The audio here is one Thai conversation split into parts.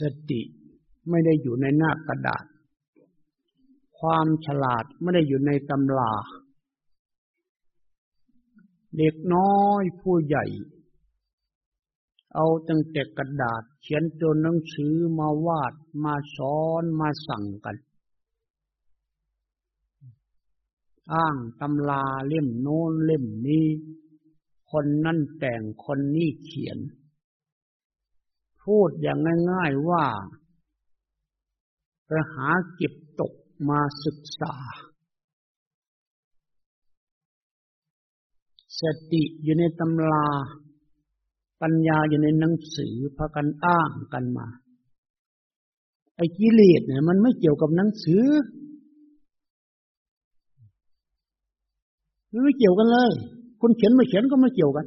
สติไม่ได้อยู่ในหน้ากระดาษ ความฉลาดไม่ได้อยู่ในตำราเด็กน้อยผู้ใหญ่ เอาตั้งแต่กระดาษ เขียนตัวหนังสือมาวาดมาสอนมาสั่งกัน อ้างตำลาเล่มโน้นเล่มนี้ คนนั่นแต่งคนนี้เขียน พูดอย่างง่ายๆว่าไปหาเก็บตกมาศึกษา สติอยู่ในตำรา ปัญญาอยู่ในหนังสือพากันอ้างกันมา ไอ้กิเลสเนี่ย มันไม่เกี่ยวกับหนังสือมันไม่เกี่ยวกันเลย คนเขียนไม่เขียนก็ไม่เกี่ยวกัน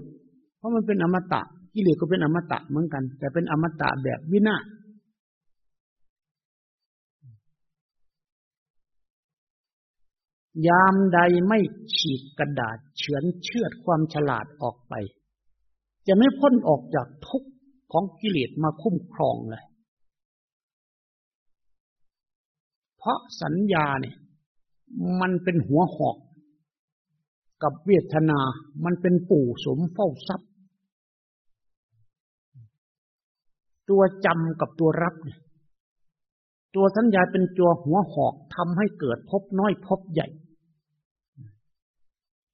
เพราะมันเป็นอมตะ กิเลสก็เป็นอมตะเหมือนกัน แต่เป็นอมตะแบบวินาศยามใดไม่ฉีกกระดาษเฉือนเชือดความฉลาดออกไป จะไม่พ้นออกจากทุกข์ของกิเลสมาคุ้มครองเลย เพราะสัญญาเนี่ย มันเป็นหัวหอก กับเวทนา มันเป็นปู่สมเฝ้าทรัพย์ ตัวจำกับตัวรับเนี่ยตัวสัญญาเป็นตัวหัวหอกทำให้เกิดพบน้อยพบใหญ่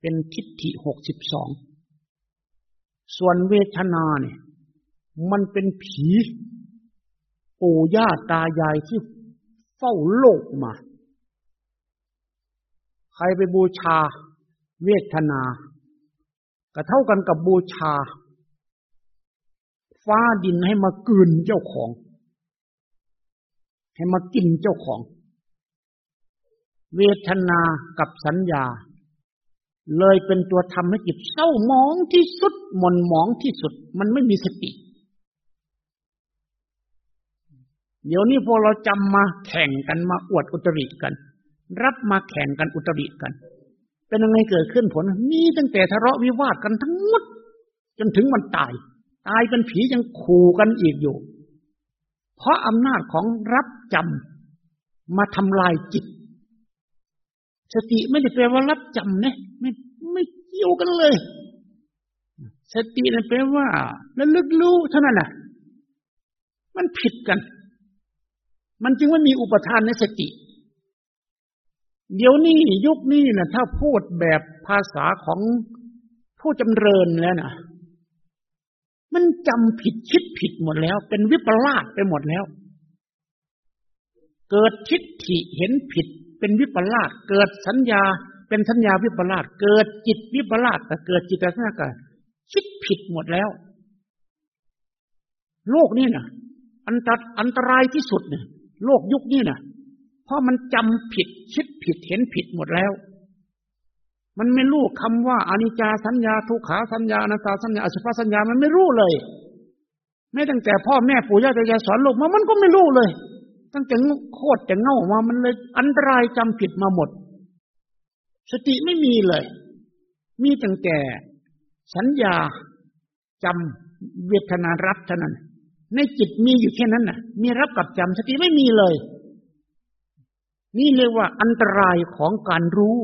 เป็นทิฏฐิหกสิบสองส่วนเวทนาเนี่ย มันเป็นผีปู่ย่าตายายที่เฝ้าโลกมา ใครไปบูชาเวทนา ก็เท่ากันกับบูชา ฟ้าดินให้มากืนเจ้าของ ให้มากินเจ้าของ เวทนากับสัญญา เลยเป็นตัวทำให้จิตเศร้าหมองที่สุดหม่นหมองที่สุด มันไม่มีสติ เดี๋ยวนี้พอเราจำมาแข่งกันมาอวดอุตริกัน รับมาแข่งกันอุตริกัน เป็นยังไงเกิดขึ้นผลมีตั้งแต่ทะเลาะวิวาทกันทั้งหมดจนถึงมันตาย ตายเป็นผียังขู่กันอีกอยู่ เพราะอำนาจของรับจำมาทำลายจิต สติไม่ได้แปลว่ารับจำนะไม่ไม่เกี่ยวกันเลย สตินั่นแปลว่าระลึกรู้เท่านั้นแหละมันผิดกัน มันจึงไม่มีอุปทานในสติ เดี๋ยวนี้ยุคนี้นะถ้าพูดแบบภาษาของผู้จำเริญแล้วนะ มันจำผิดคิดผิดหมดแล้ว เป็นวิปลาสไปหมดแล้ว เกิดทิฏฐิเห็นผิด เป็นวิปลาสเกิดสัญญา เป็นสัญญาวิปลาสเกิดจิตวิปลาสแต่เกิดจิตสัญญาคิดผิดหมดแล้ว โลกนี่นะอันตรอันตรายที่สุดเนี่ยโลกยุคนี้นะเพราะมันจำผิดคิดผิดเห็นผิดหมดแล้ว มันไม่รู้คำว่าอนิจจาสัญญาทุกขาสัญญาอนัตตาสัญญาอสุภสัญญามันไม่รู้เลยไม่ตั้งแต่พ่อแม่ปู่ย่าตายายสอนลูกมามันก็ไม่รู้เลย ตั้งแต่โคตรจะเง่ามามันเลย อันตรายจำผิดมาหมด สติไม่มีเลย มีตั้งแต่สัญญาจำเวทนารับเท่านั้น ในจิตมีอยู่แค่นั้นน่ะ มีรับกับจำสติไม่มีเลย นี่เรียกว่าอันตรายของการรู้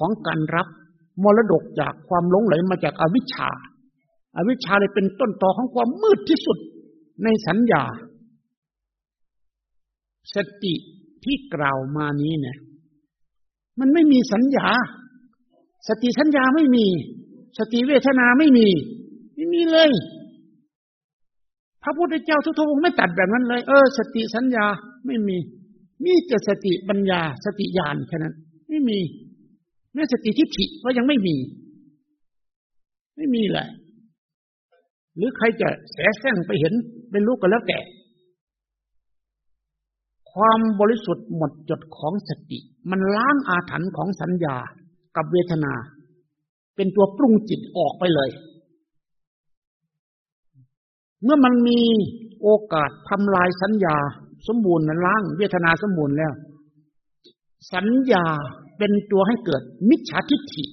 ของการรับมรดกจากความหลงไหลมาจากอวิชชาอาวิชชาเลยเป็นต้นตอของความมืดที่สุดในสัญญา สติที่กล่าวมานี้เนี่ย มันไม่มีสัญญา สติสัญญาไม่มี สติเวทนาไม่มี ไม่มีเลย พระพุทธเจ้าทุกทวงไม่ตัดแบบนั้นเลย เออ สติสัญญาไม่มี มีแต่สติปัญญา สติญาณแค่นั้น ไม่มี แม้สติทิฏฐิก็ยังไม่มี ไม่มีเลยหรือใครจะแสแสร้งไปเห็นเป็นลูกก็แล้วแต่ ความบริสุทธิ์หมดจดของสติ มันล้างอาถรรพ์ของสัญญากับเวทนา เป็นตัวปรุงจิตออกไปเลย เมื่อมันมีโอกาสทำลายสัญญา สมบูรณ์นั้นล้างเวทนาสมบูรณ์แล้ว สัญญาเป็นตัวให้เกิดมิจฉาทิฏฐิ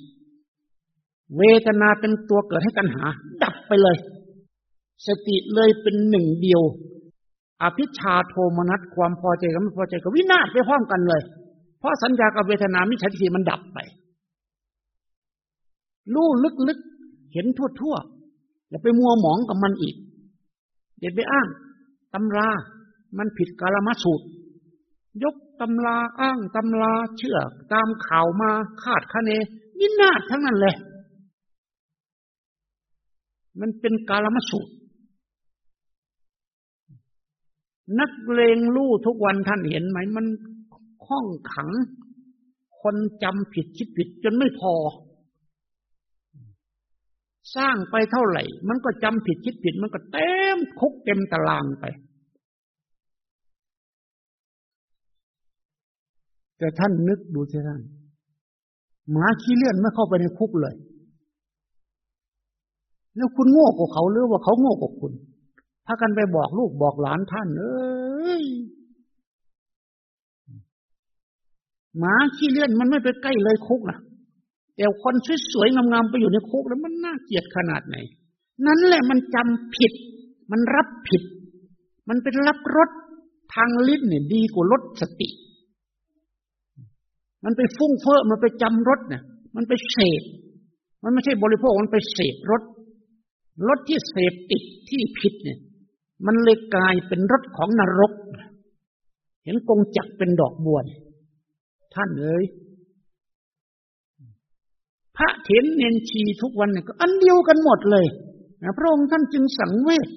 เวทนาเป็นตัวเกิดให้ตัณหา ดับไปเลย สติเลยเป็นหนึ่งเดียว อภิชาโทมนัสความพอใจกับไม่พอใจก็วินาศไปพร้อมกันเลย เพราะสัญญากับเวทนามิจฉาทิฏฐิมันดับไปรู้ลึกๆ เห็นทั่วๆ อย่าไปมัวหมองกับมันอีกเด็ดไปอ้างตำรา มันผิดกาลมาสูตร ยกตำราอ้างตำราเชื่อตามข่าวมาคาดคะเนวินาศทั้งนั้นเลยมันเป็นกาลมาสูตร นักเลงลู่ทุกวันท่านเห็นไหม มันข้องขัง คนจำผิดคิดผิดจนไม่พอ สร้างไปเท่าไหร่ มันก็จำผิดคิดผิด มันก็เต็มคุกเต็มตารางไป แต่ท่านนึกดูสิท่านหมาขี้เลื่อนไม่เข้าไปในคุกเลย แล้วคุณโง่กว่าเขาหรือว่าเขาโง่กว่าคุณพากันไปบอกลูกบอกหลานท่าน เอ้ยหมาขี้เลื่อนมันไม่ไปใกล้เลยคุกนะแต่คนสวยๆงามๆไปอยู่ในคุกแล้วมันน่าเกลียดขนาดไหน นั่นแหละมันจำผิด มันรับผิด มันเป็นรับรสทางลิ้นเนี่ยดีกว่ารสสติ มันไปฟุ้งเฟ้อมันไปจำรสเนี่ยมันไปเสพมันไม่ใช่บริโภคมันไปเสพรสรสที่เสพติดที่ผิดเนี่ย มันเลยกลายเป็นรสของนรก เห็นกงจักเป็นดอกบัวท่านเอ้ยพระเถนเนนชีทุกวันเนี่ยก็อันเดียวกันหมดเลยนะพระองค์ท่านจึงสังเวช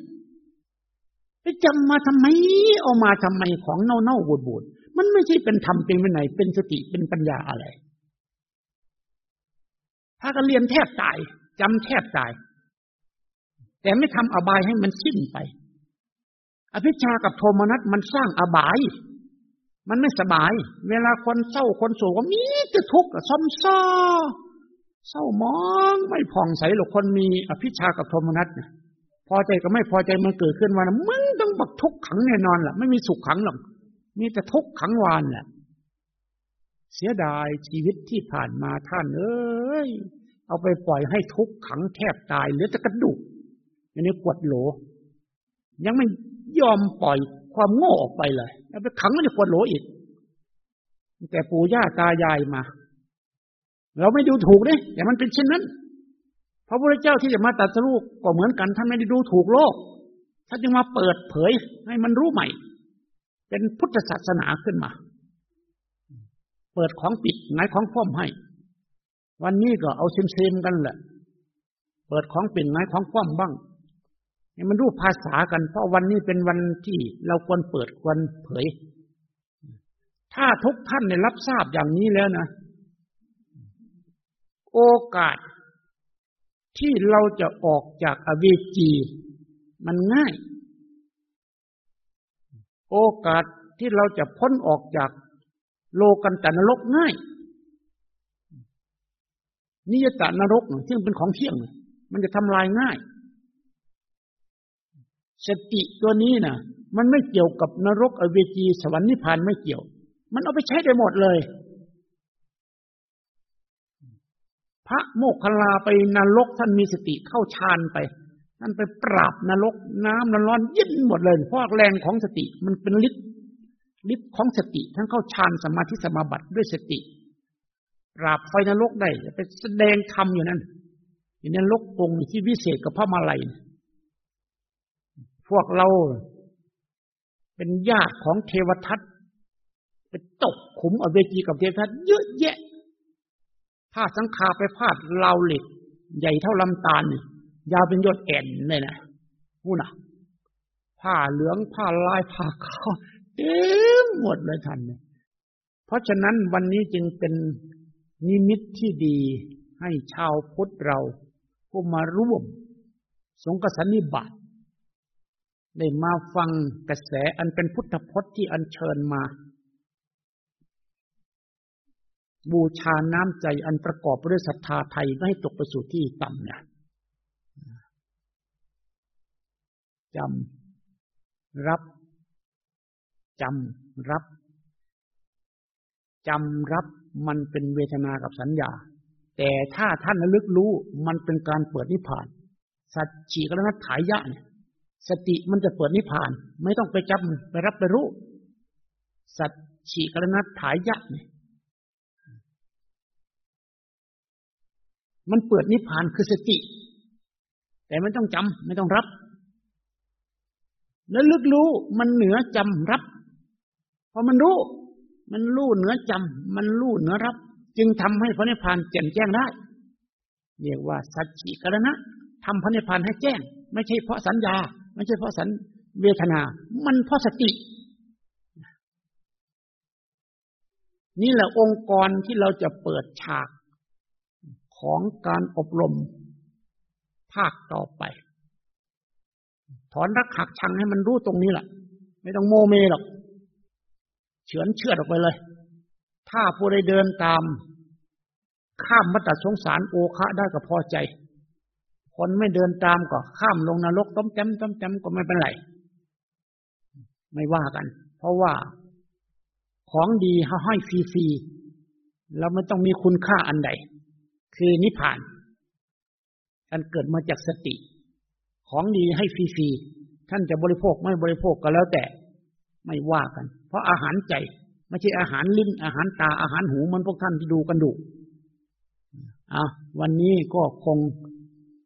ไปจำมาทำไม เอามาทำไมของเน่าเน่าบูดบูด มันไม่ใช่เป็นธรรมเป็นวินัยเป็นสติเป็นปัญญาอะไรถ้าก็เรียนแทบตายจำแทบตาย แต่ไม่ทำอบายให้มันสิ้นไป อภิชากับโทมนัสมันสร้างอบาย มันไม่สบาย เวลาคนเศร้าคนโศกมีแต่ทุกข์ซ้ำซ้อเศร้ามองไม่ผ่องใสหรอกคนมีอภิชากับโทมนัสเนี่ยพอใจก็ไม่พอใจมันเกิดขึ้นวันมึงต้องบักทุกขังแน่นอนแหละไม่มีสุขขังหรอก มีแต่ทุกขังวานแหละเสียดายชีวิตที่ผ่านมาท่านเอ้ย เอาไปปล่อยให้ทุกขังแทบตายเหลือแต่กระดูกอันนี้ปวดโหล ยังไม่ยอมปล่อยความโง่ออกไปเลยแล้วไปขังไว้ในปวดโหลอีก แต่ปู่ย่าตายายมา เราไม่ดูถูกเลยแต่มันเป็นเช่นนั้นพระพุทธเจ้าที่จะมาตัดสู้ก็เหมือนกันท่านไม่ได้ดูถูกโลกท่านจึงมาเปิดเผยให้มันรู้ใหม่ เป็นพุทธศาสนาขึ้นมา เปิดของปิดไงของฟ้อมให้ วันนี้ก็เอาเซมๆกันแหละ เปิดของปิดไงของฟ้อมบ้างให้มันรู้ภาษากัน เพราะวันนี้เป็นวันที่เราควรเปิดควรเผย ถ้าทุกท่านได้รับทราบอย่างนี้แล้วนะ โอกาสที่เราจะออกจากอเวจี มันง่าย โอกาสที่เราจะพ้นออกจากโลกันตนรกง่าย นิยตานรกซึ่งเป็นของเที่ยง มันจะทำลายง่าย สติตัวนี้นะมันไม่เกี่ยวกับนรกอเวจีสวรรค์นิพพานไม่เกี่ยว มันเอาไปใช้ได้หมดเลย พระโมกขลาไปนรกท่านมีสติเข้าฌานไป ท่านไปปราบนรกน้ำร้อนยิ่นหมดเลยเพราะแรงของสติมันเป็นฤทธิ์ฤทธิ์ของสติทั้งเข้าฌานสมาธิสมาบัติด้วยสติ ปราบไฟนรกได้ไปแสดงธรรมอยู่นั่นอยู่ในนรกองที่วิเศษกับพระมาลัยพวกเราเป็นญาติของเทวทัตไปตกขุมอเวจีกับเทวทัตเยอะแยะผ้าสังขาไปพาดราวเหล็ก ใหญ่เท่าลำตาลนี่ย ยาวเป็นยอดแอนเลยนะพูดนะผ้าเหลืองผ้าลายผ้าขาวเต็มหมดเลยท่านเนี่ยเพราะฉะนั้นวันนี้จึงเป็นนิมิตที่ดีให้ชาวพุทธเราผู้มาร่วม สงกสันนิบาตได้มาฟังกระแสอันเป็นพุทธพจน์ที่อัญเชิญมา บูชาน้ำใจอันประกอบด้วยศรัทธาไทยไม่ให้ตกไปสู่ที่ต่ำเนี่ย จำรับจำรับจำรับมันเป็นเวทนากับสัญญา แต่ถ้าท่านระลึกรู้มันเป็นการเปิดนิพพาน สัจฉีกรณัฐายะเนี่ยสติมันจะเปิดนิพพาน ไม่ต้องไปจำไปรับไปรู้ สัจฉิกรณัตถายะเนี่ยมันเปิดนิพพานคือสติ แต่ไม่ต้องจำไม่ต้องรับ แล้วลึกรู้มันเหนือจำรับ พอมันรู้ มันรู้เหนือจำมันรู้เหนือรับ จึงทำให้พระนิพพานแจ่มแจ้งได้ เรียกว่าสัจจิกรณะทำพระนิพพานให้แจ้ง ไม่ใช่เพราะสัญญา ไม่ใช่เพราะสัญเวทนา มันเพราะสติ นี่แหละองค์กรที่เราจะเปิดฉากของการอบรมภาคต่อไป ถอนรักหักชังให้มันรู้ตรงนี้แหละไม่ต้องโมเมหรอก เฉือนเชื่อออกไปเลย ถ้าผู้ใดเดินตาม ข้ามมัตตสงสารโอคะได้ก็พอใจ คนไม่เดินตามก็ข้ามลงนรกต้มแจมต้มแจมก็ไม่เป็นไร ไม่ว่ากัน เพราะว่าของดีเขาให้ฟรีๆแล้วไม่ต้องมีคุณค่าอันใด คือนิพพานท่านเกิดมาจากสติ ของดีให้ฟรีๆท่านจะบริโภคไม่บริโภคก็แล้วแต่ไม่ว่ากัน เพราะอาหารใจ ไม่ใช่อาหารลิ้น อาหารตาอาหารหูมันพวกท่านที่ดูกันดูอะวันนี้ก็คง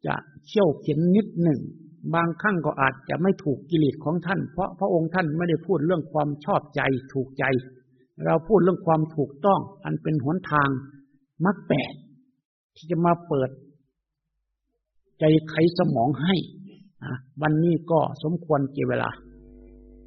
จะเชี่ยวเข็นนิดหนึ่ง บางครั้งก็อาจจะไม่ถูกกิเลสของท่าน เพราะพระองค์ท่านไม่ได้พูดเรื่องความชอบใจถูกใจ เราพูดเรื่องความถูกต้อง อันเป็นหนทางมรรคแปดที่จะมาเปิด ใจไขสมองให้ วันนี้ก็สมควรเกี่เวลา